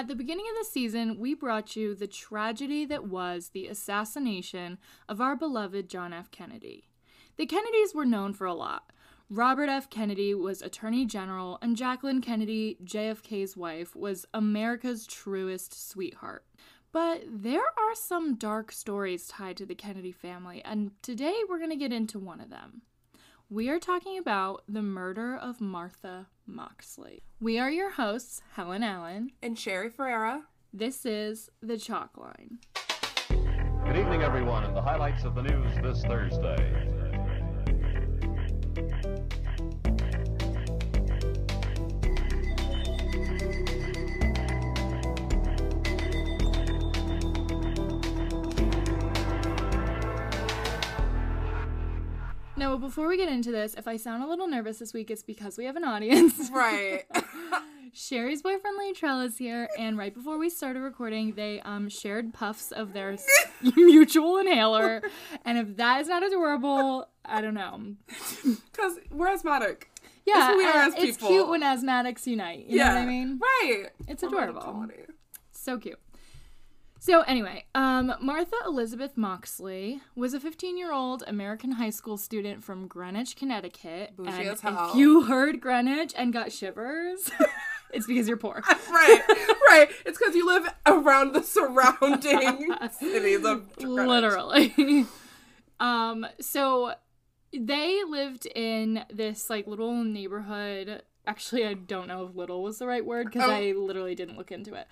At the beginning of the season, we brought you the tragedy that was the assassination of our beloved John F. Kennedy. The Kennedys were known for a lot. Robert F. Kennedy was Attorney General, and Jacqueline Kennedy, JFK's wife, was America's truest sweetheart. But there are some dark stories tied to the Kennedy family, and today we're going to get into one of them. We are talking about the murder of Martha Moxley. We are your hosts, Helen Allen. And Sherry Ferreira. This is The Chalk Line. Good evening, everyone, and the highlights of the news this Thursday. Now, before we get into this, if I sound a little nervous this week, it's because we have an audience. Right. Sherry's boyfriend Latrell is here, and right before we started recording, they um shared puffs of their mutual inhaler. And if that is not adorable, I don't know. Because we're asthmatic. Yeah, are as it's cute when asthmatics unite. You know what I mean? Right. It's of adorable. So cute. So anyway, um, Martha Elizabeth Moxley was a 15-year-old American high school student from Greenwich, Connecticut. Bougie and as hell. if you heard Greenwich and got shivers, it's because you're poor. Right. right. It's because you live around the surrounding cities of Greenwich. Literally. um, so they lived in this like little neighborhood. Actually, I don't know if little was the right word because Oh. I literally didn't look into it.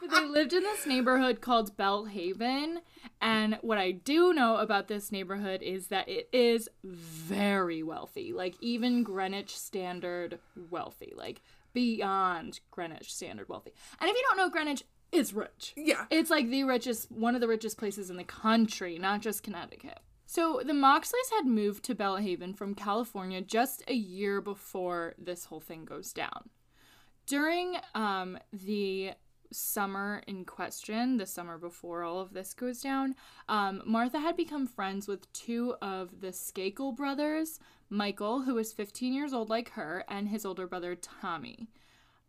They lived in this neighborhood called Belle Haven. And what I do know about this neighborhood is that it is very wealthy. Like, even Greenwich standard wealthy. Like, beyond Greenwich standard wealthy. And if you don't know Greenwich, it's rich. Yeah. It's like the richest, one of the richest places in the country, not just Connecticut. So the Moxleys had moved to Bellahaven from California just a year before this whole thing goes down. During um, the summer in question, the summer before all of this goes down, um, Martha had become friends with two of the Skakel brothers, Michael, who was 15 years old like her, and his older brother, Tommy.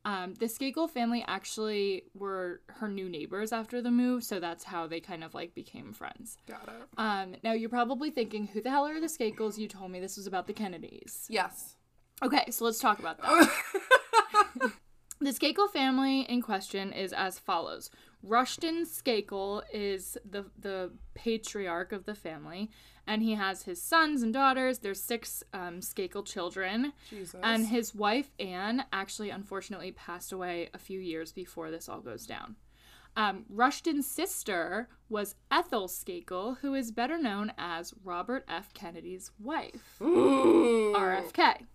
Um, the Skakel family actually were her new neighbors after the move, so that's how they kind of like became friends. Got it. Um, now you're probably thinking, who the hell are the Skakels? You told me this was about the Kennedys. Yes. Okay, so let's talk about that. The Skakel family in question is as follows. Rushton Skakel is the the patriarch of the family, and he has his sons and daughters. There's six um, Skakel children, Jesus. and his wife Anne actually unfortunately passed away a few years before this all goes down. Um, Rushton's sister was Ethel Skakel, who is better known as Robert F. Kennedy's wife. Ooh. RFK.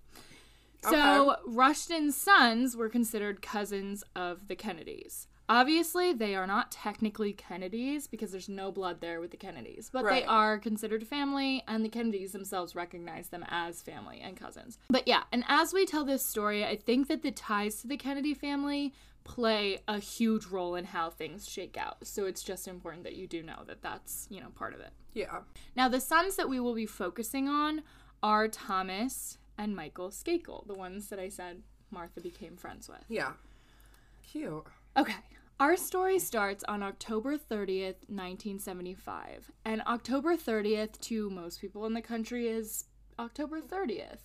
So Rushton's sons were considered cousins of the Kennedys. Obviously, they are not technically Kennedys because there's no blood there with the Kennedys, but they are considered family, and the Kennedys themselves recognize them as family and cousins. But yeah, and as we tell this story, I think that the ties to the Kennedy family play a huge role in how things shake out. So it's just important that you do know that that's, you know, part of it. Yeah. Now, the sons that we will be focusing on are Thomas and Michael Skakel, the ones that I said Martha became friends with. Yeah. Cute. Okay, our story starts on October 30th, 1975. And October 30th to most people in the country is October 30th.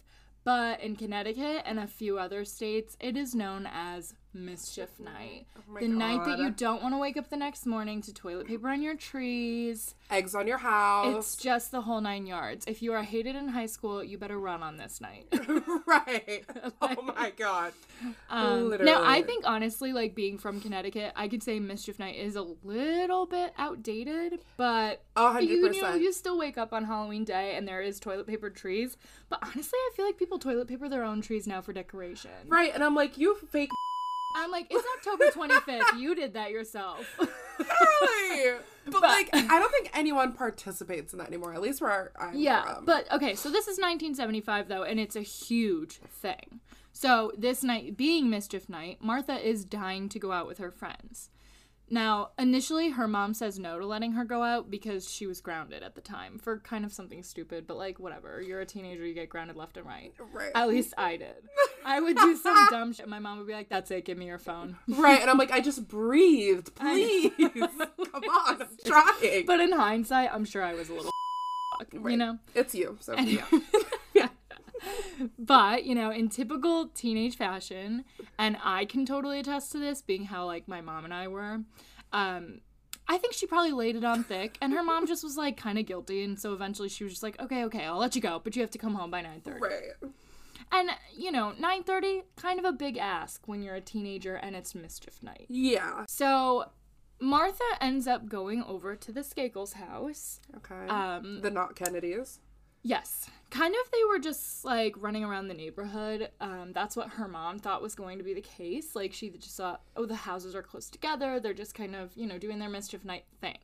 But in Connecticut and a few other states, it is known as Mischief Night. Oh the night that you don't want to wake up the next morning to toilet paper on your trees. Eggs on your house. It's just the whole nine yards. If you are hated in high school, you better run on this night. right. Oh my god. Um, Literally. now, I think honestly, like being from Connecticut, I could say Mischief Night is a little bit outdated, but A hundred you know, you still wake up on Halloween day and there is toilet paper trees. But honestly, I feel like people toilet paper their own trees now for decoration. Right, and I'm like, you fake I'm like, it's October 25th. You did that yourself. Really? But, like, I don't think anyone participates in that anymore. At least where I'm Yeah, from. but okay, so this is 1975 though, and it's a huge thing. So this night being Mischief Night, Martha is dying to go out with her friends. Now, initially, her mom says no to letting her go out because she was grounded at the time for kind of something stupid, but like, whatever. You're a teenager, you get grounded left and right. Right. At least I did. I would do some dumb shit. And my mom would be like, that's it, give me your phone. Right, and I'm like, I just breathed. Please. Come on, I'm trying. But in hindsight, I'm sure I was a little you know? it's you. So Anyway. yeah. But, you know, in typical teenage fashion, and I can totally attest to this being how like my mom and I were, um, I think she probably laid it on thick and her mom just was like kind of guilty and so eventually she was just like, "Okay, okay, I'll let you go, but you have to come home by 9:30." Right. And, you know, 9:30 kind of a big ask when you're a teenager and it's mischief night. Yeah. So, Martha ends up going over to the Skakels house. Okay. Um, the not Kennedys. Yes. Kind of they were just like running around the neighborhood. Um, that's what her mom thought was going to be the case. Like she just thought, oh, the houses are close together. They're just kind of, you know, doing their mischief night thing.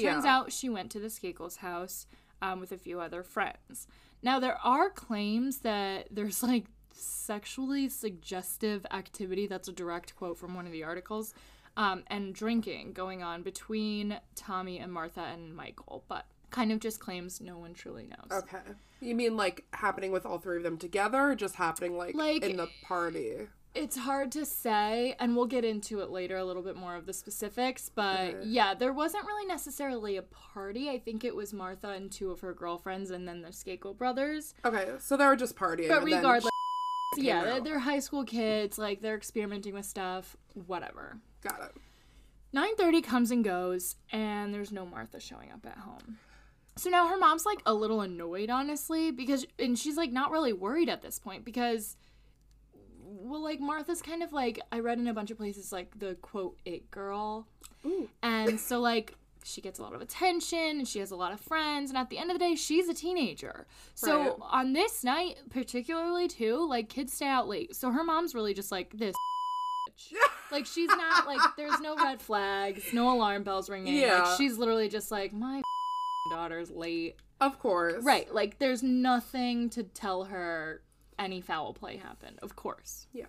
Turns out she went to the Skakels house um, with a few other friends. Now, there are claims that there's like sexually suggestive activity. That's a direct quote from one of the articles. Um, and drinking going on between Tommy and Martha and Michael, but kind of just claims no one truly knows. Okay. You mean like happening with all three of them together, or just happening like, Like- in the party? It's hard to say, and we'll get into it later a little bit more of the specifics. But yeah, there wasn't really necessarily a party. I think it was Martha and two of her girlfriends, and then the Skakel brothers. Okay, so they were just partying. But and then regardless, yeah, they're, high school kids. Like they're experimenting with stuff. Whatever. Got it. Nine thirty comes and goes, and there's no Martha showing up at home. So now her mom's like a little annoyed, honestly, because and she's like not really worried at this point because, well, like Martha's kind of like I read in a bunch of places like the quote it girl, Ooh. and so like she gets a lot of attention and she has a lot of friends, and at the end of the day, she's a teenager. So Right. on this night, particularly too, like kids stay out late, so her mom's really just like this. Like she's not like there's no red flags, no alarm bells ringing. Yeah. Like she's literally just like my daughter's late. Of course. Right. Like there's nothing to tell her any foul play happened. Of course. Yeah.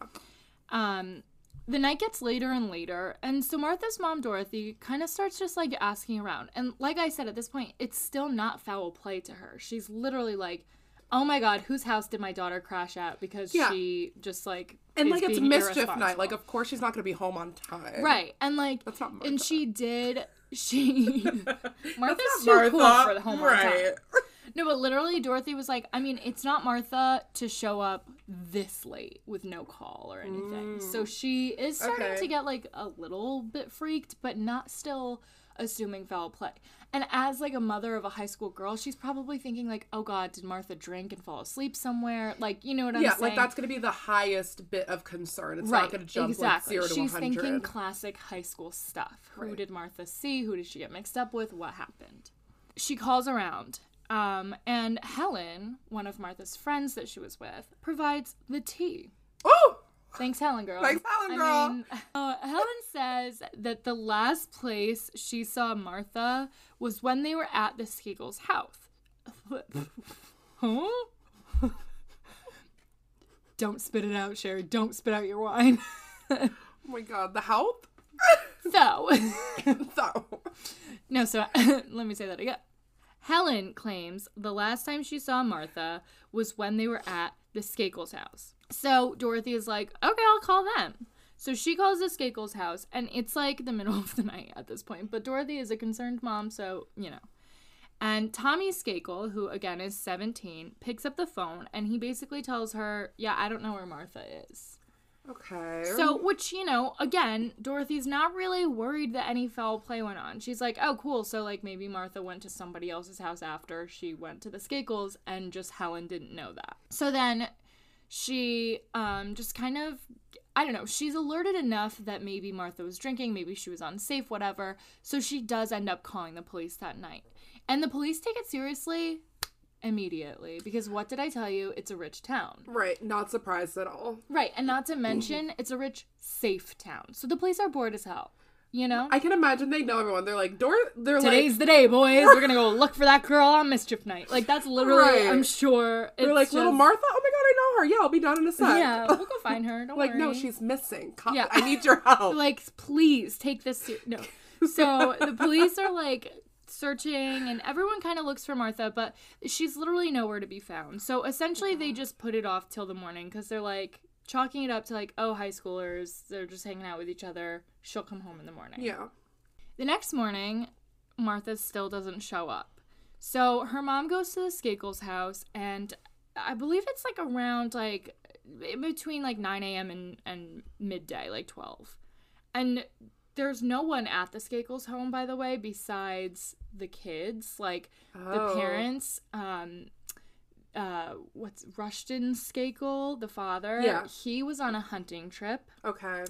Um the night gets later and later, and so Martha's mom Dorothy kind of starts just like asking around. And like I said at this point, it's still not foul play to her. She's literally like, "Oh my god, whose house did my daughter crash at because Yeah. she just like And like it's mischief night. Like of course she's not gonna be home on time. Right. And like That's not Martha. and she did she Martha's too not cool for the home right. time. No, but literally Dorothy was like, I mean, it's not Martha to show up this late with no call or anything. So she is starting Mm. Okay. to get like a little bit freaked, but not still assuming foul play. And as like a mother of a high school girl, she's probably thinking like, "Oh god, did Martha drink and fall asleep somewhere?" Like, you know what I'm Yeah, saying? like that's gonna be the highest bit of concern. It's right. not gonna jump exactly. like zero to She's one thinking classic high school stuff. Who Right. did Martha see? Who did she get mixed up with? What happened? She calls around. Um, and Helen, one of Martha's friends that she was with, provides the tea. Thanks, Helen girl. Thanks, Helen I girl. mean, uh, Helen says that the last place she saw Martha was when they were at the Skagels' house. huh? Don't spit it out, Sherry. Don't spit out your wine. oh my god, the help. so, so, no, so let me say that again. Helen claims the last time she saw Martha was when they were at the Skakels house. So Dorothy is like, okay, I'll call them. So she calls the Skakels house, and it's like the middle of the night at this point. But Dorothy is a concerned mom, so you know. And Tommy Skakel, who again is 17, picks up the phone and he basically tells her, Yeah, I don't know where Martha is. Okay. So, which, you know, again, Dorothy's not really worried that any foul play went on. She's like, oh, cool. So, like, maybe Martha went to somebody else's house after she went to the Skakels and just Helen didn't know that. So then she um, just kind of, I don't know, she's alerted enough that maybe Martha was drinking, maybe she was unsafe, whatever. So she does end up calling the police that night. And the police take it seriously immediately because what did I tell you? It's a rich town. right, not surprised at all. Right, and not to mention, it's a rich, safe town. So the police are bored as hell. you know? I can imagine they know everyone. They're like, Dor. They're Today's like, the day, boys. We're gonna go look for that girl on mischief night. Like that's literally, Right. I'm sure. they're it's like little Martha. Oh my god, I know her. Yeah, I'll be down in a sec. Yeah, we'll go find her. Don't like, no, she's missing. Co- Yeah. I need your help. like, please take this. ser- No. So the police are like searching, and everyone kind of looks for Martha, but she's literally nowhere to be found. So essentially, they just put it off till the morning because they're like chalking it up to like, oh, high schoolers, they're just hanging out with each other. She'll come home in the morning. yeah. The next morning, Martha still doesn't show up. So her mom goes to the Skakel's house, and I believe it's like around like in between like 9 a.m. and, and midday, like 12. And there's no one at the Skakel's home, by the way, besides the kids. Like the Oh. parents, um, uh, what's Rushton Skakel, the father? Yeah. He was on a hunting trip, Okay.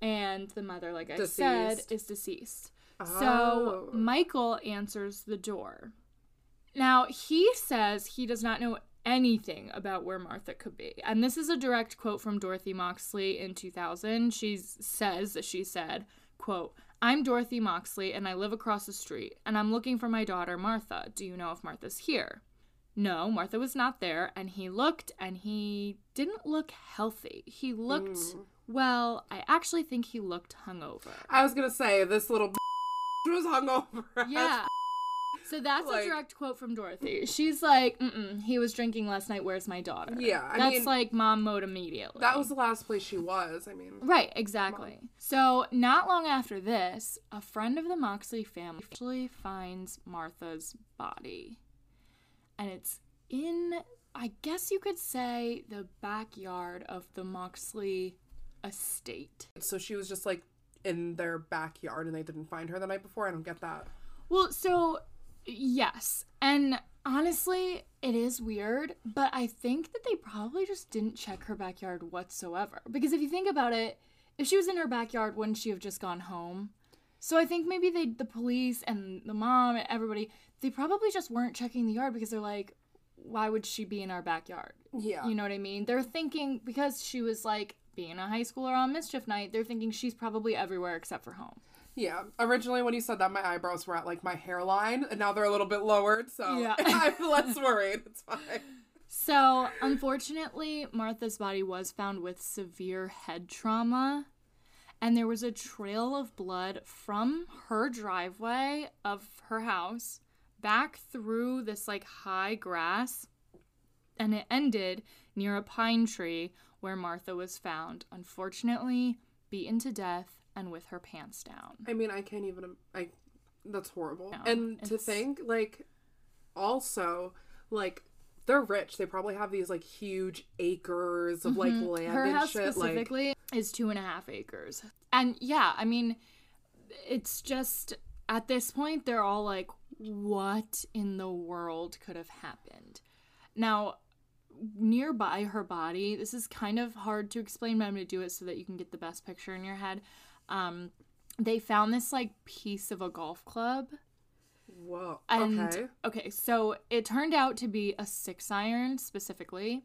and the mother, like I said, is deceased. Oh. So Michael answers the door. Now he says he does not know anything about where Martha could be. And this is a direct quote from Dorothy Moxley in 2000. She says that she said, quote, I'm Dorothy Moxley and I live across the street and I'm looking for my daughter Martha. Do you know if Martha's here? No, Martha was not there and he looked and he didn't look healthy. He looked hmm. well, I actually think he looked hungover. I was gonna say this little was hungover. Yeah. So that's Like- a direct quote from Dorothy. She's like, Mm-mm, "He was drinking last night. Where's my daughter?" Yeah, I that's mean- like mom mode immediately. That was the last place she was. I mean, right, exactly. So not long after this, a friend of the Moxley family actually finds Martha's body, and it's in, I guess you could say, the backyard of the Moxley estate. so she was just like in their backyard and they didn't find her the night before. I don't get that. Well, so yes. And honestly, it is weird, but I think that they probably just didn't check her backyard whatsoever. Because if you think about it, if she was in her backyard, wouldn't she have just gone home? So I think maybe they the police and the mom and everybody, they probably just weren't checking the yard because they're like, why would she be in our backyard? Yeah. You know what I mean? They're thinking because she was like being a high schooler on mischief night, they're thinking she's probably everywhere except for home. Yeah. Originally, when you said that, my eyebrows were at like my hairline, and now they're a little bit lowered. So Yeah. I'm less worried. It's fine. So, unfortunately, Martha's body was found with severe head trauma, and there was a trail of blood from her driveway of her house back through this like high grass, and it ended near a pine tree where Martha was found, unfortunately, beaten to death and with her pants down. I mean, I can't even. I. That's horrible. No, and to think, like, also, like, they're rich. They probably have these like huge acres of like land Mm-hmm. her and house shit. Like, specifically is two and a half acres and yeah i mean it's just at this point they're all like what in the world could have happened now nearby her body this is kind of hard to explain but i'm going to do it so that you can get the best picture in your head um they found this like piece of a golf club whoa. and okay. okay, so it turned out to be a six iron specifically.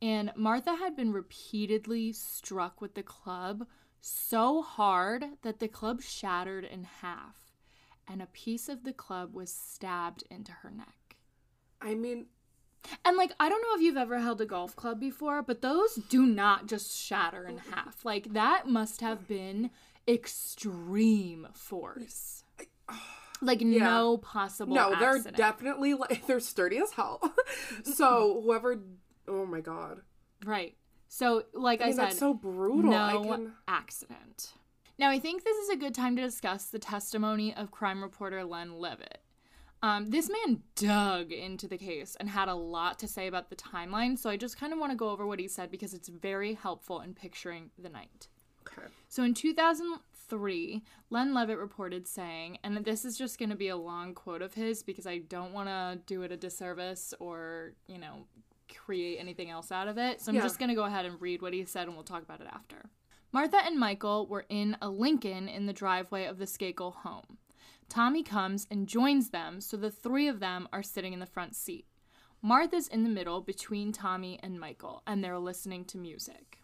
And Martha had been repeatedly struck with the club so hard that the club shattered in half. And a piece of the club was stabbed into her neck. I mean, And like, I don't know if you've ever held a golf club before, but those do not just shatter in half. Like, that must have been extreme force. Like, no possible no, they're definitely like they're sturdy as hell. so whoever. Oh my god. Right. So, like I, I said, that's so brutal. I no can. accident. Now, I think this is a good time to discuss the testimony of crime reporter Len Levitt. Um, this man dug into the case and had a lot to say about the timeline, so I just kind of want to go over what he said because it's very helpful in picturing the night. So in 2003, Len Levitt reported saying, and this is just going to be a long quote of his because I don't want to do it a disservice or, you know, create anything else out of it. So I'm Yeah. just going to go ahead and read what he said and we'll talk about it after. Martha and Michael were in a Lincoln in the driveway of the Skakel home. Tommy comes and joins them, so the three of them are sitting in the front seat. Martha's in the middle between Tommy and Michael, and they're listening to music.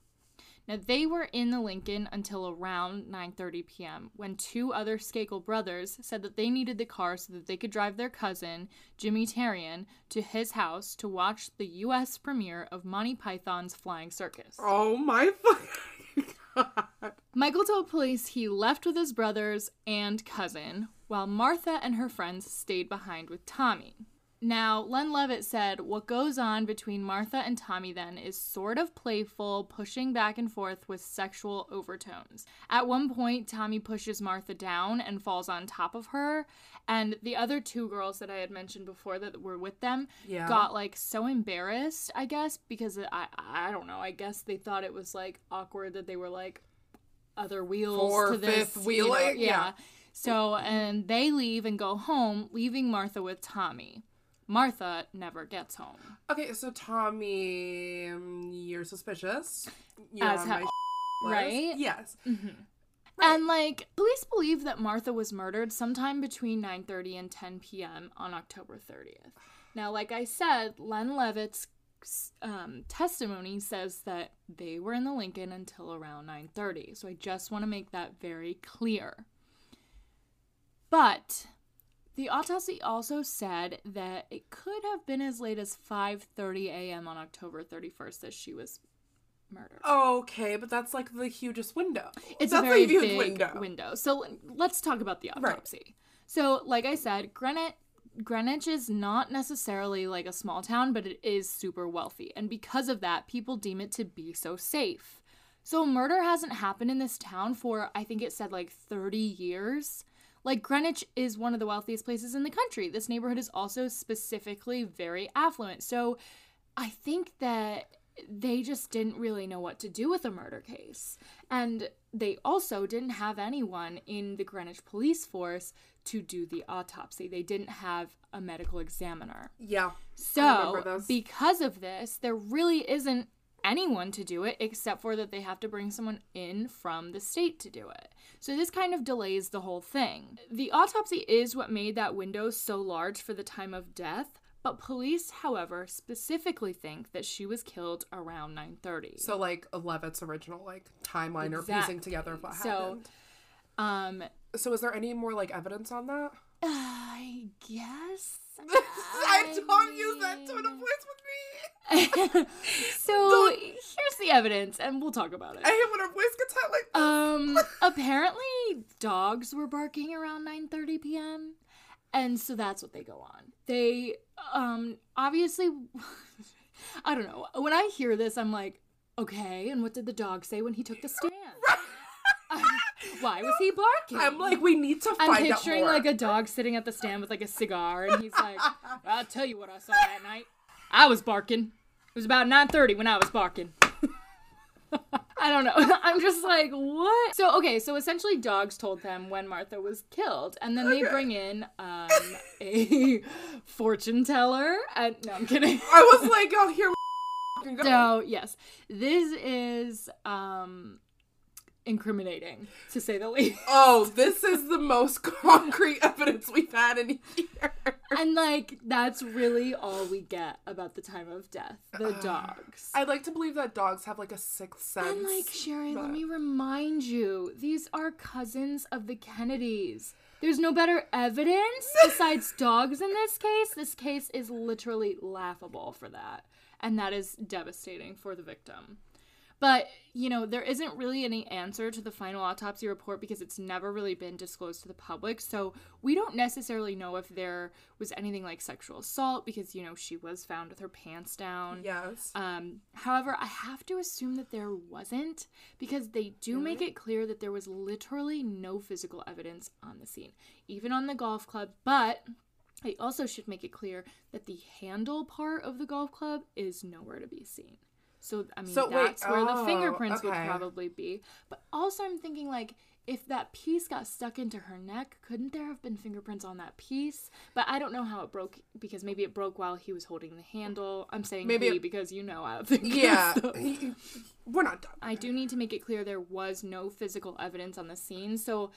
Now they were in the Lincoln until around 9:30 p.m. when two other Skakel brothers said that they needed the car so that they could drive their cousin, Jimmy Terrien, to his house to watch the US premiere of Monty Python's Flying Circus. Oh my fucking god. Michael told police he left with his brothers and cousin, while Martha and her friends stayed behind with Tommy. Now, Len Levitt said what goes on between Martha and Tommy then is sort of playful, pushing back and forth with sexual overtones. At one point, Tommy pushes Martha down and falls on top of her, and the other two girls that I had mentioned before that were with them Yeah. got like so embarrassed, I guess, because I I don't know, I guess they thought it was like awkward that they were like other wheels Four, to this fifth you know, wheeling, yeah. yeah. So and they leave and go home, leaving Martha with Tommy. Martha never gets home. Okay, so Tommy, um, you're suspicious. You're As hell, right? Yes. And like police believe that Martha was murdered sometime between 9:30 and 10 p.m. on October 30th. Now, like I said, Len Levitt's um, testimony says that they were in the Lincoln until around 9:30. So I just want to make that very clear. But the autopsy also said that it could have been as late as 5:30 a.m. on October 31st that she was murdered. Okay, but that's like the hugest window. It's that's a very huge big window. window. So let's talk about the Right. autopsy. So, like I said, Greenwich Greenwich is not necessarily like a small town, but it is super wealthy, and because of that, people deem it to be so safe. So, murder hasn't happened in this town for I think it said like 30 years. Like Greenwich is one of the wealthiest places in the country. This neighborhood is also specifically very affluent. So, I think that they just didn't really know what to do with a murder case. And they also didn't have anyone in the Greenwich police force to do the autopsy. They didn't have a medical examiner. Yeah. So, because of this, there really isn't anyone to do it except for that they have to bring someone in from the state to do it. So, this kind of delays the whole thing. The autopsy is what made that window so large for the time of death, but police, however, specifically think that she was killed around 9:30. So like Levitt's original like timeline or piecing together of what So, happened. um So is there any more like evidence on that? I guess I don't use that tone of voice with me. so here's the evidence and we'll talk about it. I hate when her voice gets hot like Um apparently dogs were barking around 9:30 p.m. and so that's what they go on. They um obviously I don't know. When I hear this I'm like, "Okay, and what did the dog say when he took the stand?" Why was he barking? I'm like, we need to I'm find out picturing more. like a dog sitting at the stand with like a cigar, and he's like, "I'll tell you what I saw that night. I was barking. It was about 9:30 when I was barking." I don't know. I'm just like, what? So okay, so essentially, dogs told them when Martha was killed, and then they bring in um, a fortune teller. And no, I'm kidding. I was like, oh here we go. So yes, this is um incriminating to say the least. Oh, this is the most concrete evidence we've had in here. And like that's really all we get about the time of death. The dogs. I like to believe that dogs have like a sixth sense. and like Sherry, let me remind you, these are cousins of the Kennedys. There's no better evidence besides dogs in this case. This case is literally laughable for that. And that is devastating for the victim. But, you know, there isn't really any answer to the final autopsy report because it's never really been disclosed to the public. So we don't necessarily know if there was anything like sexual assault because, you know, she was found with her pants down. Yes. Um, however, I have to assume that there wasn't because they do make it clear that there was literally no physical evidence on the scene, even on the golf club. But I also should make it clear that the handle part of the golf club is nowhere to be seen. So I mean, So, wait, that's where the oh, fingerprints would probably be. But also, I'm thinking like. If that piece got stuck into her neck, couldn't there have been fingerprints on that piece? But I don't know how it broke because maybe it broke while he was holding the handle. I'm saying Maybe it- because you know how things yeah. We're not done. I do need to make it clear there was no physical evidence on the scene. So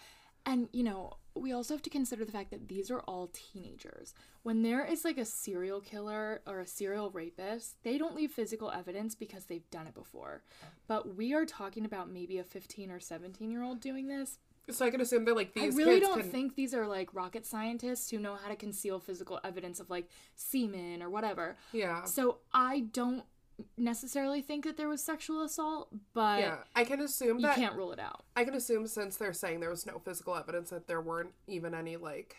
And, you know, we also have to consider the fact that these are all teenagers. When there is like a serial killer or a serial rapist, they don't leave physical evidence because they've done it before. But we are talking about maybe a 15 or 17 year old doing this. So I can assume that like these I really don't can. think these are like rocket scientists who know how to conceal physical evidence of like semen or whatever. yeah. So I don't necessarily think that there was sexual assault, but Yeah, I can assume you that can't rule it out. I can assume since they're saying there was no physical evidence that there weren't even any like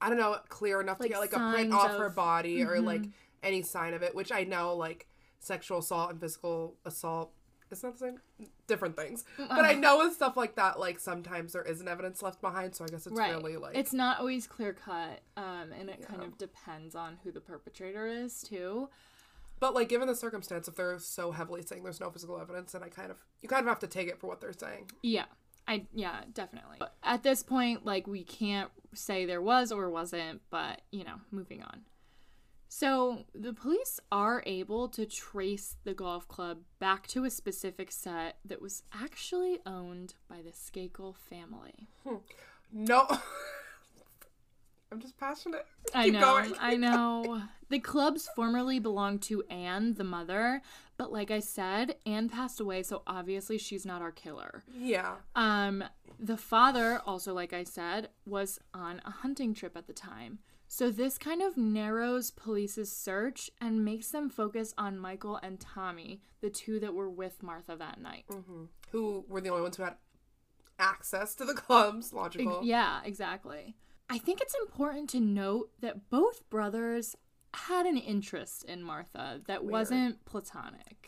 I don't know, clear enough Like to get like a print signs off her of- body or like Mhm. any sign of it, which I know like sexual assault and physical assault is not the same different things. But I know with stuff like that, like sometimes there isn't evidence left behind, so I guess it's right. really like it's not always clear cut, um, and it kind of depends on who the perpetrator is too. But like given the circumstance if they're so heavily saying there's no physical evidence, then I kind of you kind of have to take it for what they're saying. Yeah. I yeah, definitely. But at this point, like we can't say there was or wasn't, but you know, moving on. So the police are able to trace the golf club back to a specific set that was actually owned by the Skakel family. Hmm. No I'm just passionate. I know, going. I know. The clubs formerly belonged to Anne, the mother, but like I said, Anne passed away, so obviously she's not our killer. Yeah. Um, the father, also like I said, was on a hunting trip at the time. So this kind of narrows police's search and makes them focus on Michael and Tommy, the two that were with Martha that night. Who were the only ones who had access to the clubs, logical. Yeah, exactly. I think it's important to note that both brothers had an interest in Martha that wasn't platonic.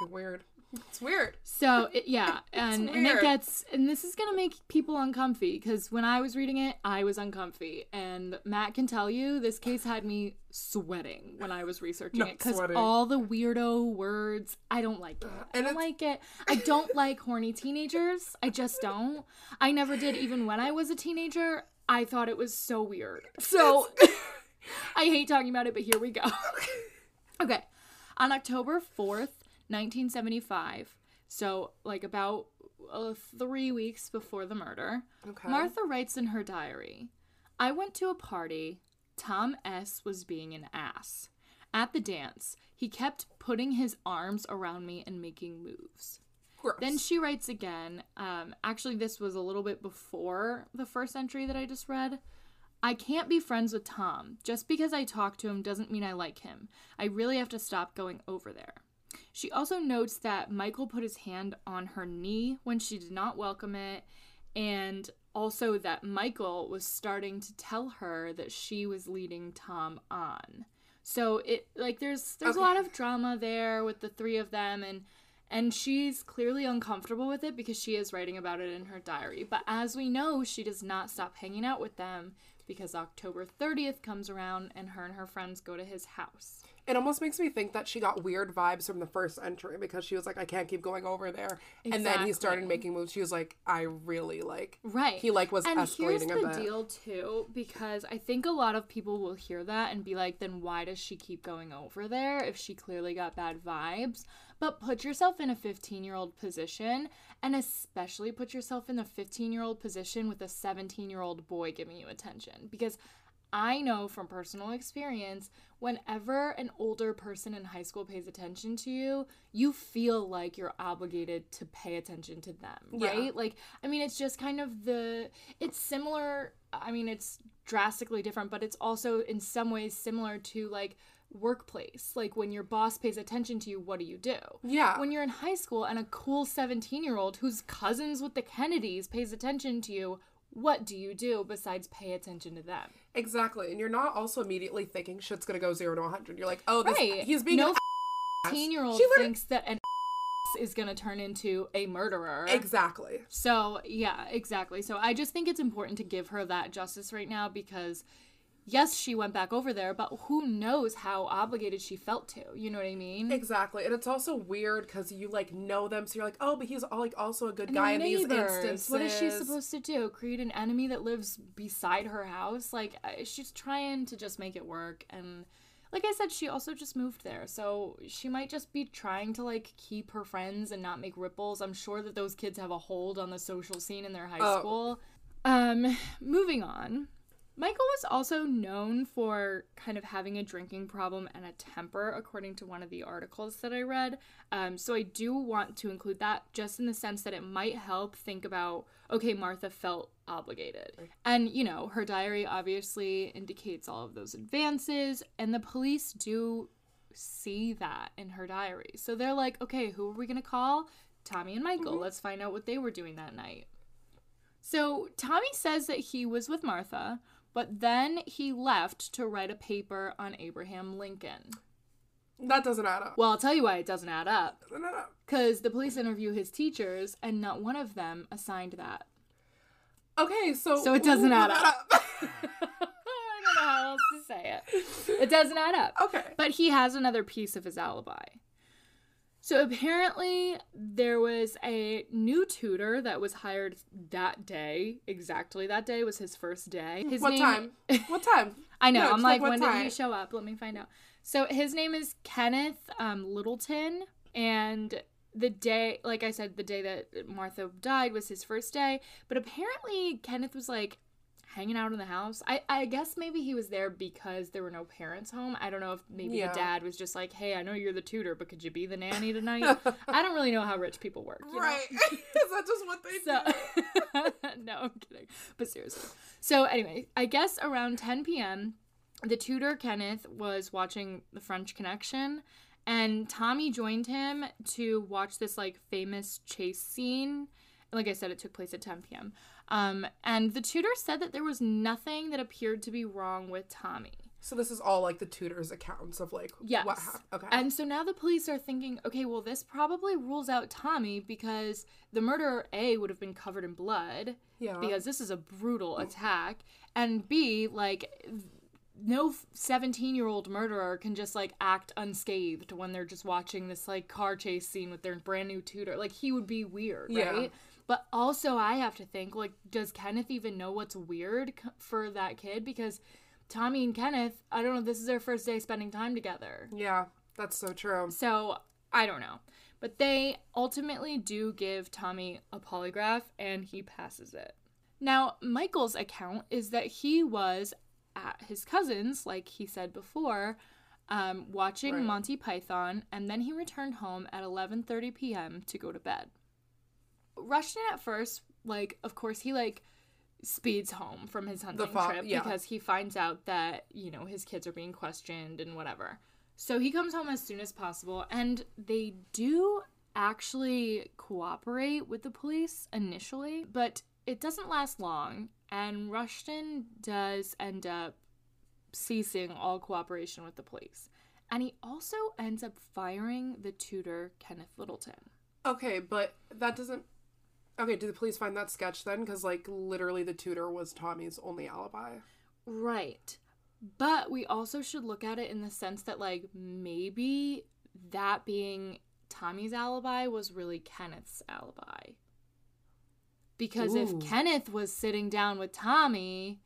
Fucking Weird. It's weird. So it, yeah, and and it gets and this is gonna make people uncomfy because when I was reading it, I was uncomfy, and Matt can tell you this case had me sweating when I was researching Not it because all the weirdo words, I don't like it. I don't like it. I don't like horny teenagers. I just don't. I never did, even when I was a teenager. I thought it was so weird. So I hate talking about it, but here we go. Okay. On October 4th, 1975, so like about uh, three weeks before the murder, Okay. Martha writes in her diary I went to a party. Tom S. was being an ass. At the dance, he kept putting his arms around me and making moves. Gross. Then she writes again. Um, actually, this was a little bit before the first entry that I just read. I can't be friends with Tom. Just because I talk to him doesn't mean I like him. I really have to stop going over there. She also notes that Michael put his hand on her knee when she did not welcome it, and also that Michael was starting to tell her that she was leading Tom on. So it like there's there's a lot of drama there with the three of them and and she's clearly uncomfortable with it because she is writing about it in her diary. But as we know, she does not stop hanging out with them because October 30th comes around and her and her friends go to his house. it almost makes me think that she got weird vibes from the first entry because she was like, I can't keep going over there. And then he started making moves. She was like, I really like. Right. He like was and here's escalating the a bit. deal too, because I think a lot of people will hear that and be like, then why does she keep going over there if she clearly got bad vibes? But put yourself in a 15 year old position, and especially put yourself in the 15 year old position with a 17 year old boy giving you attention. Because I know from personal experience, whenever an older person in high school pays attention to you, you feel like you're obligated to pay attention to them, Yeah. right? Like, I mean, it's just kind of the, it's similar. I mean, it's drastically different, but it's also in some ways similar to like workplace. Like, when your boss pays attention to you, what do you do? Yeah. When you're in high school and a cool 17 year old who's cousins with the Kennedys pays attention to you, what do you do besides pay attention to them? exactly. And you're not also immediately thinking shit's going to go zero to 100. You're like, oh, this, Right. he's being no an ass. 15 year old thinks that an is going to turn into a murderer. Exactly. So, yeah, exactly. So, I just think it's important to give her that justice right now because, yes, she went back over there, but who knows how obligated she felt to. You know what I mean? Exactly. And it's also weird because you like know them. So you're like, oh, but he's all, like also a good And guy in these instances. What is she supposed to do? Create an enemy that lives beside her house? Like, she's trying to just make it work. And like I said, she also just moved there. So she might just be trying to, like, keep her friends and not make ripples. I'm sure that those kids have a hold on the social scene in their high Oh. school. Um, moving on. Michael was also known for kind of having a drinking problem and a temper, according to one of the articles that I read. Um, so I do want to include that just in the sense that it might help think about okay, Martha felt obligated. And, you know, her diary obviously indicates all of those advances, and the police do see that in her diary. So they're like, okay, who are we going to call? Tommy and Michael. Let's find out what they were doing that night. So Tommy says that he was with Martha, but then he left to write a paper on Abraham Lincoln. That doesn't add up. Well, I'll tell you why it doesn't add up. Doesn't add up. Because the police interview his teachers, and not one of them assigned that. Okay, so So it doesn't add add up. I don't know how else to say it. It doesn't add up. okay. But he has another piece of his alibi. So apparently, there was a new tutor that was hired that day. Exactly that day was his first day. His What name- time? What time? I know. No, I'm like, like when did he show up? Let me find out. So his name is Kenneth um, Littleton, and the day, like I said, the day that Martha died was his first day. But apparently, Kenneth was like hanging out in the house. I, I guess maybe he was there because there were no parents home. I don't know if maybe Yeah. the dad was just like, hey, I know you're the tutor, but could you be the nanny tonight? I don't really know how rich people work. you know? Right. Is that just what they So, do? no, I'm kidding. But seriously. So, anyway, I guess around 10 p.m., the tutor, Kenneth, was watching The French Connection, and Tommy joined him to watch this, like, famous chase scene. Like I said, it took place at 10 p.m. Um, and the tutor said that there was nothing that appeared to be wrong with Tommy. So this is all like the tutor's accounts of like Yes. what happened. Okay. And so now the police are thinking, okay, well, this probably rules out Tommy because the murderer, A, would have been covered in blood yeah. because this is a brutal attack, and B, like, no 17 year old murderer can just like act unscathed when they're just watching this like car chase scene with their brand new tutor. Like, he would be weird, Yeah. right? But also, I have to think, like, does Kenneth even know what's weird for that kid? Because Tommy and Kenneth, I don't know, this is their first day spending time together. yeah, that's so true. So I don't know. But they ultimately do give Tommy a polygraph and he passes it. Now, Michael's account is that he was at his cousin's, like he said before, um, watching Right. Monty Python, and then he returned home at 11:30 p.m. to go to bed. Rushton at first, like, of course, he like speeds home from his hunting fa- trip yeah. because he finds out that you know his kids are being questioned and whatever. So he comes home as soon as possible, and they do actually cooperate with the police initially, but it doesn't last long, and Rushton does end up ceasing all cooperation with the police. And he also ends up firing the tutor, Kenneth Littleton. Okay, but that doesn't. Okay, did the police find that sketch then? Because like literally, the tutor was Tommy's only alibi. Right. But we also should look at it in the sense that, like, maybe that being Tommy's alibi was really Kenneth's alibi. Because Ooh. if Kenneth was sitting down with Tommy,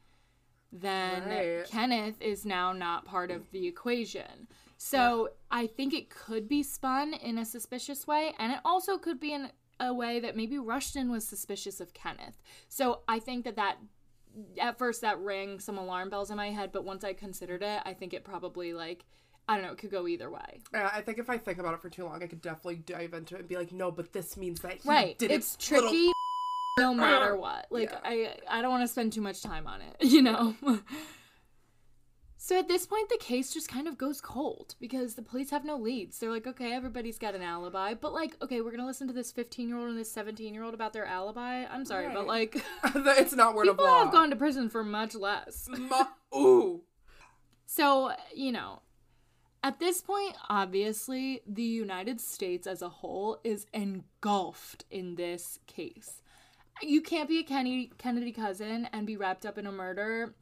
then Right. Kenneth is now not part of the equation. So I think it could be spun in a suspicious way, and it also could be in a way that maybe Rushton was suspicious of Kenneth. So I think that that at first that rang some alarm bells in my head, but once I considered it, I think it probably like I don't know, it could go either way. Yeah, I think if I think about it for too long, I could definitely dive into it and be like, no, but this means that he right. did It's it. little- tricky no matter what. Like Yeah. I I don't want to spend too much time on it, you know. So at this point the case just kind of goes cold because the police have no leads. They're like, okay, everybody's got an alibi, but like, okay, we're going to listen to this 15-year-old and this 17-year-old about their alibi. I'm sorry, but like it's not word people of law. have gone to prison for much less. Ma- Ooh. So, you know, at this point, obviously, the United States as a whole is engulfed in this case. You can't be a Kennedy, Kennedy cousin and be wrapped up in a murder,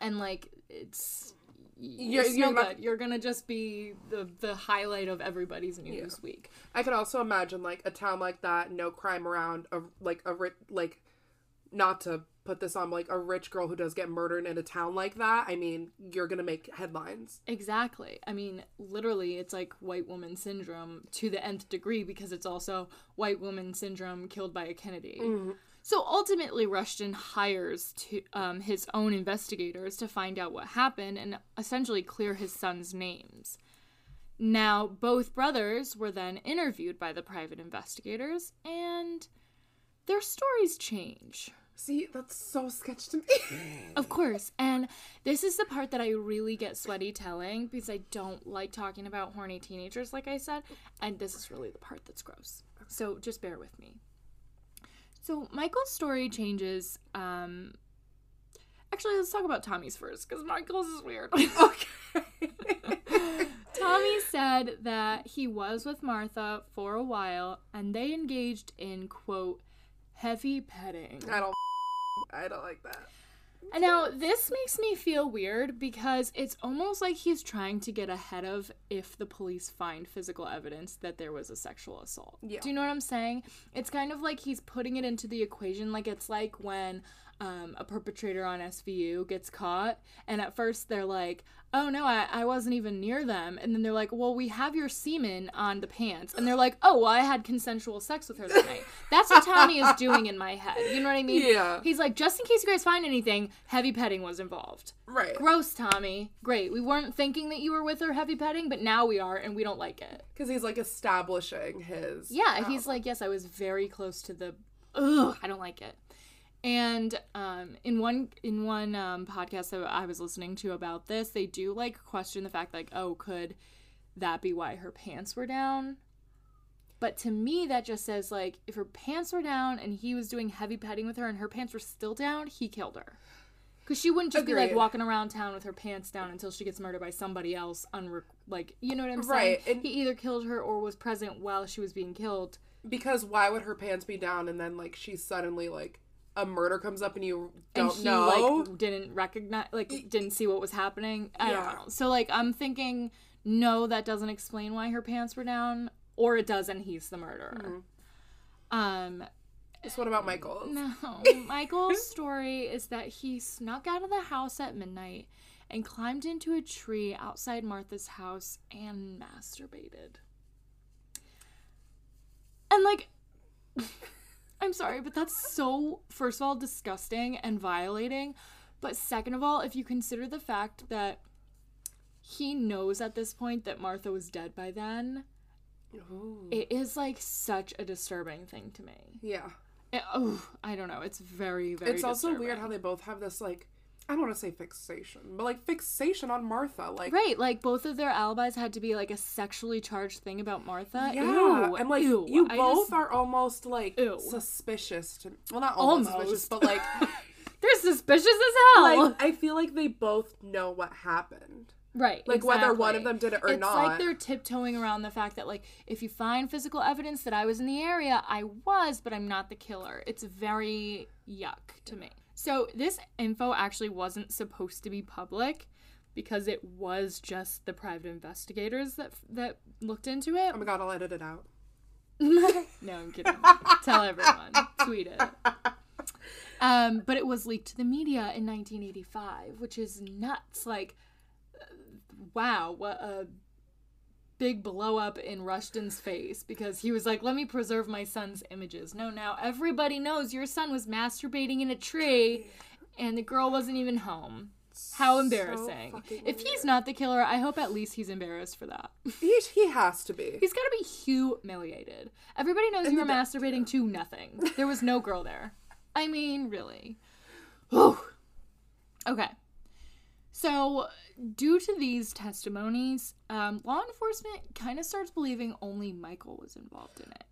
and like it's. You're- it's you're no not- good. You're gonna just be the the highlight of everybody's news week. I could also imagine like a town like that, no crime around, a like a like, not to put this on like a rich girl who does get murdered in a town like that. I mean, you're gonna make headlines. Exactly. I mean, literally, it's like white woman syndrome to the nth degree because it's also white woman syndrome killed by a Kennedy. Mm-hmm. So ultimately, Rushton hires to, um, his own investigators to find out what happened and essentially clear his son's names. Now, both brothers were then interviewed by the private investigators, and their stories change. See, that's so sketch to me. Of course. And this is the part that I really get sweaty telling because I don't like talking about horny teenagers, like I said. And this is really the part that's gross. So just bear with me. So Michael's story changes. Um, actually, let's talk about Tommy's first because Michael's is weird. okay. Tommy said that he was with Martha for a while and they engaged in, quote, heavy petting. I don't. I don't like that. And now this makes me feel weird because it's almost like he's trying to get ahead of if the police find physical evidence that there was a sexual assault. Yeah. Do you know what I'm saying? It's kind of like he's putting it into the equation like it's like when um, a perpetrator on SVU gets caught and at first they're like, oh no, I, I wasn't even near them. And then they're like, well, we have your semen on the pants. And they're like, oh, well, I had consensual sex with her that night. That's what Tommy is doing in my head. You know what I mean? Yeah. He's like, just in case you guys find anything, heavy petting was involved. Right. Gross, Tommy. Great. We weren't thinking that you were with her heavy petting, but now we are, and we don't like it. Because he's like establishing his. Yeah, he's like, yes, I was very close to the. Ugh, I don't like it. And um, in one in one um, podcast that I was listening to about this, they do like question the fact like, oh, could that be why her pants were down? But to me, that just says like, if her pants were down and he was doing heavy petting with her and her pants were still down, he killed her. Because she wouldn't just be like walking around town with her pants down until she gets murdered by somebody else. Unre- like, you know what I'm saying? Right, he either killed her or was present while she was being killed. Because why would her pants be down and then like she's suddenly like a murder comes up and you don't and he know? like didn't recognize like didn't see what was happening i Yeah. don't know so like i'm thinking no that doesn't explain why her pants were down or it does and he's the murderer Mm-hmm. um so what about Michael? no michael's story is that he snuck out of the house at midnight and climbed into a tree outside martha's house and masturbated and like I'm sorry, but that's so, first of all, disgusting and violating. But second of all, if you consider the fact that he knows at this point that Martha was dead by then, Ooh. it is like such a disturbing thing to me. Yeah. Eh, it, oh, I don't know. It's very, very It's also weird how they both have this like I don't want to say fixation, but like fixation on Martha. Like Right, like both of their alibis had to be like a sexually charged thing about Martha. yeah, Ew, and like ew. you I both just- are almost like Ew. suspicious to well not almost, suspicious, but like they're suspicious as hell. like I feel like they both know what happened. Right. Like, whether one of them did it or it's not. It's like they're tiptoeing around the fact that like if you find physical evidence that I was in the area, I was, but I'm not the killer. It's very yuck to me. So this info actually wasn't supposed to be public because it was just the private investigators that that looked into it. Oh my god, I'll edit it out. no, I'm kidding. Tell everyone. Tweet it. Um, but it was leaked to the media in 1985, which is nuts. Like, uh, wow, what a big blow up in Rushton's face because he was like, let me preserve my son's images. No, now everybody knows your son was masturbating in a tree and the girl wasn't even home. How embarrassing. fucking if he's not the killer, I hope at least he's embarrassed for that. He, he has to be. He's got to be humiliated. Everybody knows you were back, masturbating to nothing. There was no girl there. I mean, really. Okay. So, due to these testimonies, um, law enforcement kind of starts believing only Michael was involved in it.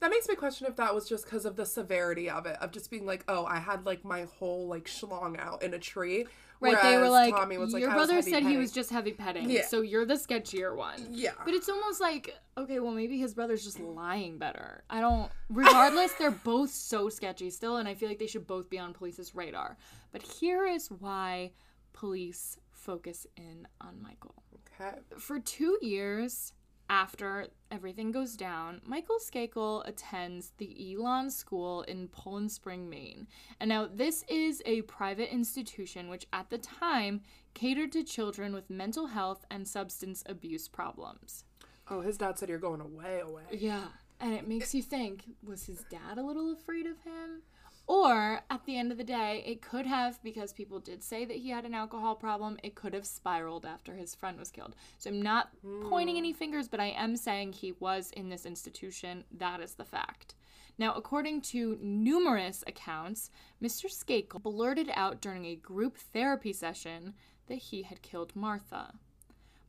That makes me question if that was just because of the severity of it, of just being like, oh, I had like my whole like schlong out in a tree. Right? they were whereas like, Tommy was like, your "I brother said he was just heavy petting, Yeah. so you're the sketchier one. Yeah. But it's almost like, okay, well, maybe his brother's just lying better. I don't. Regardless, they're both so sketchy still, and I feel like they should both be on police's radar. But here is why police focus in on Michael. Okay. For two years after everything goes down, Michael Skakel attends the Elan School in Poland Spring, Maine. And now, this is a private institution which at the time catered to children with mental health and substance abuse problems. Oh, his dad said you're going away, away. Yeah. And it makes you think was his dad a little afraid of him? Or at the end of the day, it could have, because people did say that he had an alcohol problem, it could have spiraled after his friend was killed. So I'm not pointing hmm. any fingers, but I am saying he was in this institution. That is the fact. Now, according to numerous accounts, Mr. Skakel blurted out during a group therapy session that he had killed Martha.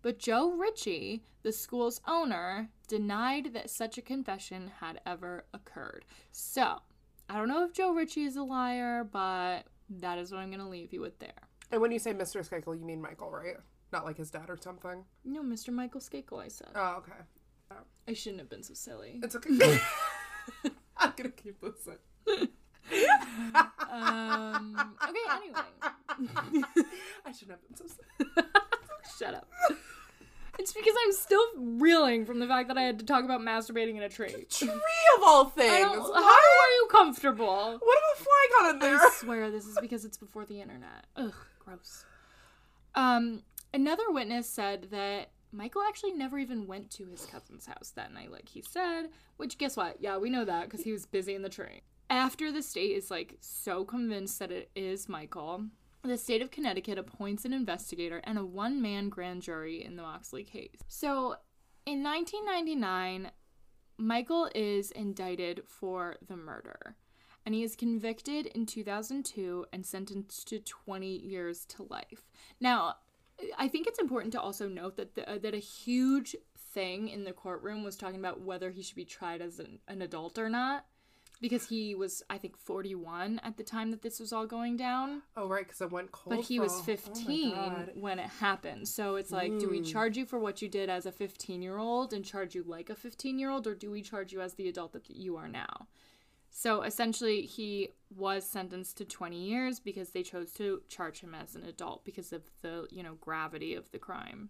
But Joe Ricci, the school's owner, denied that such a confession had ever occurred. So, I don't know if Joe Ricci is a liar, but that is what I'm going to leave you with there. And when you say Mr. Skakel, you mean Michael, right? Not like his dad or something. No, Mr. Michael Skakel, I said. Oh, okay. I shouldn't have been so silly. It's okay. I'm gonna keep listening. Um, okay, anyway. I shouldn't have been so silly. Shut up. It's because I'm still reeling from the fact that I had to talk about masturbating in a tree. Tree of all things. How are you comfortable? What if a fly got in there? I swear this is because it's before the internet. Ugh, gross. Um, another witness said that Michael actually never even went to his cousin's house that night, like he said. Which, guess what? Yeah, we know that because he was busy in the tree. After the state is like so convinced that it is Michael, the state of Connecticut appoints an investigator and a one man grand jury in the Moxley case. So, in 1999, Michael is indicted for the murder, and he is convicted in 2002 and sentenced to 20 years to life. Now, I think it's important to also note that the, uh, that a huge thing in the courtroom was talking about whether he should be tried as an, an adult or not, because he was, I think, 41 at the time that this was all going down. Oh right, because it went cold. But he was a- oh 15 when it happened. So it's like, do we hmm. charge you for what you did as a 15 year old and charge you like a 15 year old, or do we charge you as the adult that you are now? So essentially, he was sentenced to 20 years because they chose to charge him as an adult because of the, you know, gravity of the crime.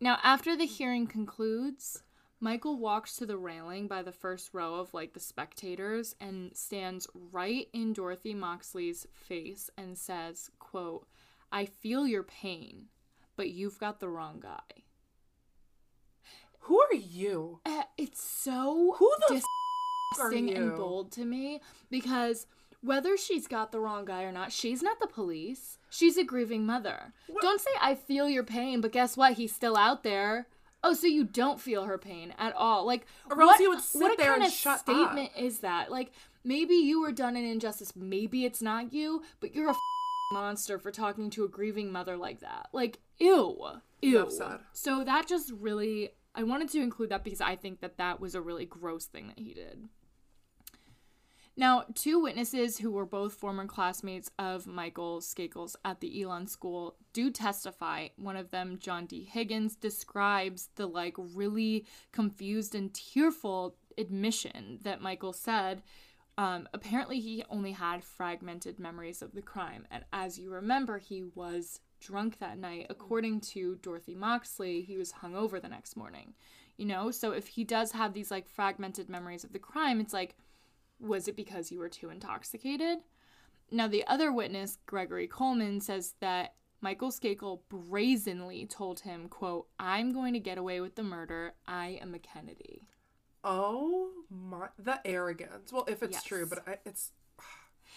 Now, after the hearing concludes, Michael walks to the railing by the first row of like the spectators and stands right in Dorothy Moxley's face and says, quote, I feel your pain, but you've got the wrong guy. Who are you? Uh, it's so Who the dis- f- disgusting and bold to me because whether she's got the wrong guy or not, she's not the police. She's a grieving mother. Don't say I feel your pain, but guess what? He's still out there. Oh, so you don't feel her pain at all? Like, Or else what, you would sit what there kind and of shut up. statement is that? Like, maybe you were done an injustice. Maybe it's not you, but you're a monster for talking to a grieving mother like that. Like, ew, ew. So that just really, I wanted to include that because I think that that was a really gross thing that he did. Now, two witnesses who were both former classmates of Michael Skakels at the Elan School do testify. One of them, John D. Higgins, describes the like really confused and tearful admission that Michael said. Um, apparently, he only had fragmented memories of the crime, and as you remember, he was drunk that night. According to Dorothy Moxley, he was hungover the next morning. You know, so if he does have these like fragmented memories of the crime, it's like was it because you were too intoxicated? Now, the other witness, Gregory Coleman, says that Michael Skakel brazenly told him, quote, I'm going to get away with the murder. I am a Kennedy. Oh my, the arrogance. Well, if it's Yes. true, but I, it's.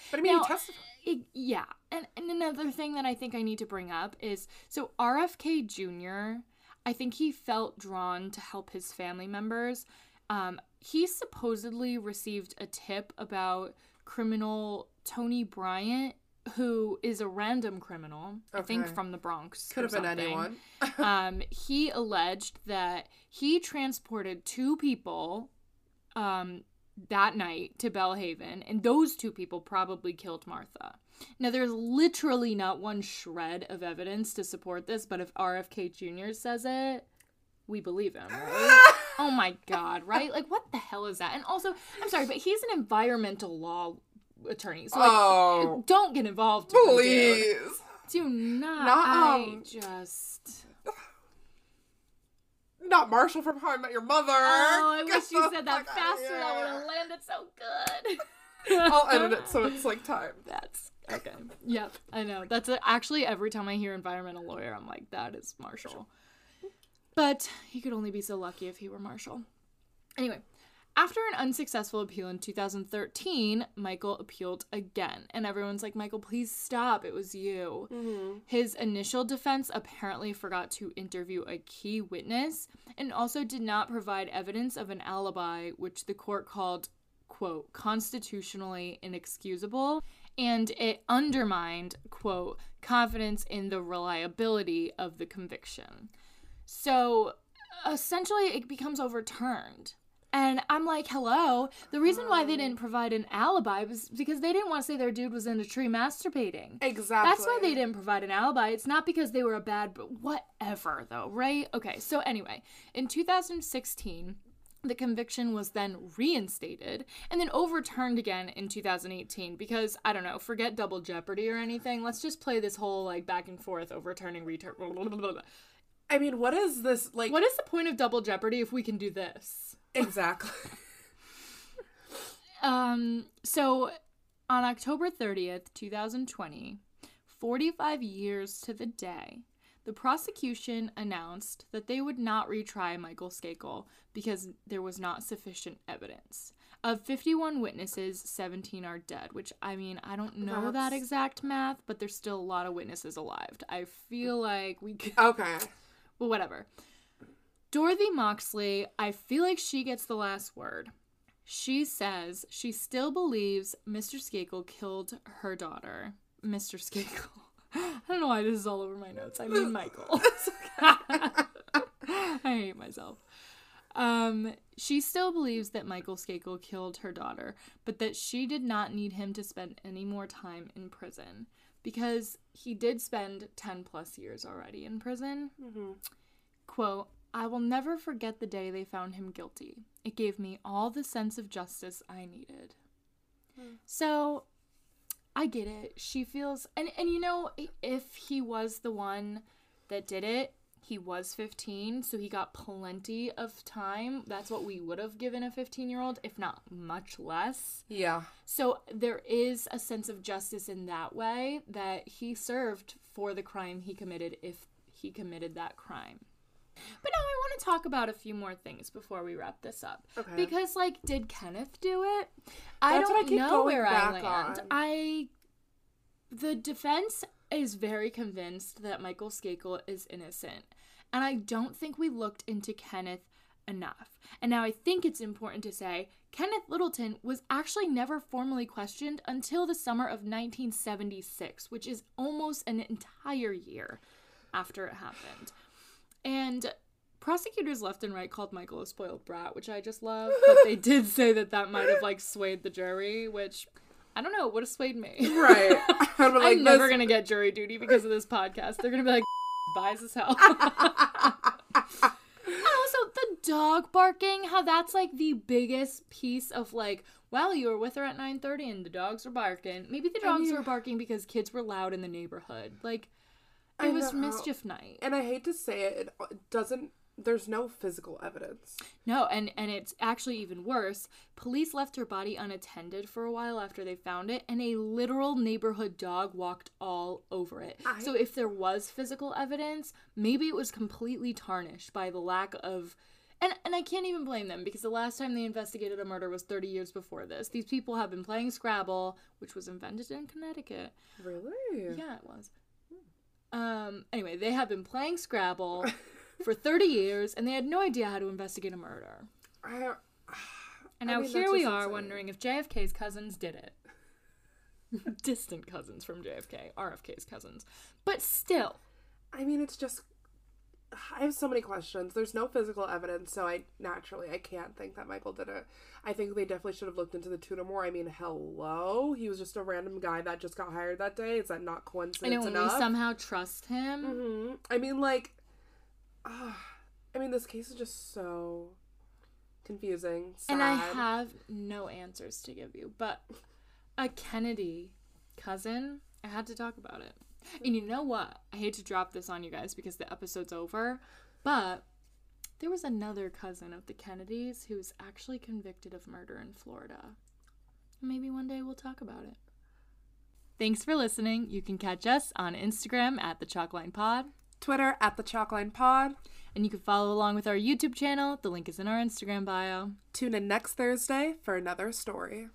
But I mean, Now, he testified. It- yeah. And, and another thing that I think I need to bring up is so RFK Jr., I think he felt drawn to help his family members. Um, he supposedly received a tip about criminal Tony Bryant, who is a random criminal, I think from the Bronx. Could have been anyone. um, he alleged that he transported two people um, that night to Belle Haven, and those two people probably killed Martha. Now, there's literally not one shred of evidence to support this, but if RFK Jr. says it, we believe him, right? oh my god, right? Like, what the hell is that? And also, I'm sorry, but he's an environmental law attorney, so like, oh, don't get involved. him, please. Do not. Not, I um, just. Not Marshall from How I Met Your Mother. Oh, I wish you said that faster. That would have landed so good. I'll edit it so it's like time. That's okay. Yep, I know. That's a, actually every time I hear environmental lawyer, I'm like, that is Marshall. But he could only be so lucky if he were Marshall. Anyway, After an unsuccessful appeal in 2013, Michael appealed again, and everyone's like, Michael, please stop. It was you. Mm-hmm. His initial defense apparently forgot to interview a key witness and also did not provide evidence of an alibi, which the court called, quote, constitutionally inexcusable, and it undermined, quote, confidence in the reliability of the conviction. So essentially, it becomes overturned. And I'm like, hello. The reason why they didn't provide an alibi was because they didn't want to say their dude was in a tree masturbating. Exactly. That's why they didn't provide an alibi. It's not because they were a bad, but whatever, though, right? Okay, so anyway, in 2016, the conviction was then reinstated and then overturned again in 2018 because, I don't know, forget double jeopardy or anything. Let's just play this whole like back and forth, overturning, return. I mean, what is this like? What is the point of double jeopardy if we can do this? exactly? Um, so on October 30th, 2020, 45 years to the day, the prosecution announced that they would not retry Michael Skakel because there was not sufficient evidence. Of 51 witnesses, 17 are dead, which I mean, I don't know that exact math, but there's still a lot of witnesses alive. I feel like we could okay. Whatever. Dorothy Moxley, I feel like she gets the last word. She says she still believes Mr. Skakel killed her daughter. Mr. Skakel. I don't know why this is all over my notes. I mean Michael. I hate myself. Um, she still believes that Michael Skakel killed her daughter, but that she did not need him to spend any more time in prison because he did spend 10 plus years already in prison. Mm-hmm. Quote, I will never forget the day they found him guilty. It gave me all the sense of justice I needed. Hmm. So I get it. She feels and and you know if he was the one that did it, he was 15, so he got plenty of time. That's what we would have given a 15-year-old, if not much less. Yeah. So there is a sense of justice in that way that he served for the crime he committed if he committed that crime. But now I want to talk about a few more things before we wrap this up. Okay. Because like did Kenneth do it? I That's don't I know going where I land. on. I the defense is very convinced that Michael Skakel is innocent. And I don't think we looked into Kenneth enough. And now I think it's important to say Kenneth Littleton was actually never formally questioned until the summer of 1976, which is almost an entire year after it happened. And prosecutors left and right called Michael a spoiled brat, which I just love. But they did say that that might have like swayed the jury, which I don't know would have swayed me. Right. I'm like, never this- gonna get jury duty because of this podcast. They're gonna be like, buys hell. And also the dog barking, how that's like the biggest piece of like, well, you were with her at 9:30 and the dogs were barking. Maybe the dogs mean- were barking because kids were loud in the neighborhood. Like it I was know. mischief night. And I hate to say it, it doesn't. There's no physical evidence. No, and and it's actually even worse. Police left her body unattended for a while after they found it, and a literal neighborhood dog walked all over it. I- So if there was physical evidence, maybe it was completely tarnished by the lack of and and I can't even blame them because the last time they investigated a murder was 30 years before this. These people have been playing Scrabble, which was invented in Connecticut. Really? Yeah, it was. Um anyway, they have been playing Scrabble for 30 years and they had no idea how to investigate a murder. I, And I now mean, here we are insane. wondering if JFK's cousins did it. Distant cousins from JFK, RFK's cousins. But still, I mean, it's just. I have so many questions. There's no physical evidence, so I naturally I can't think that Michael did it. I think they definitely should have looked into the tuna more. I mean, hello, he was just a random guy that just got hired that day. Is that not I coincidence know when we enough? somehow trust him. hmm I mean, like, ah, I mean, this case is just so confusing. Sad. And I have no answers to give you, but a Kennedy cousin, I had to talk about it. And you know what? I hate to drop this on you guys because the episode's over, but there was another cousin of the Kennedys who was actually convicted of murder in Florida. Maybe one day we'll talk about it. Thanks for listening. You can catch us on Instagram at the Chalkline Pod. Twitter at the Chalkline Pod. And you can follow along with our YouTube channel. The link is in our Instagram bio. Tune in next Thursday for another story.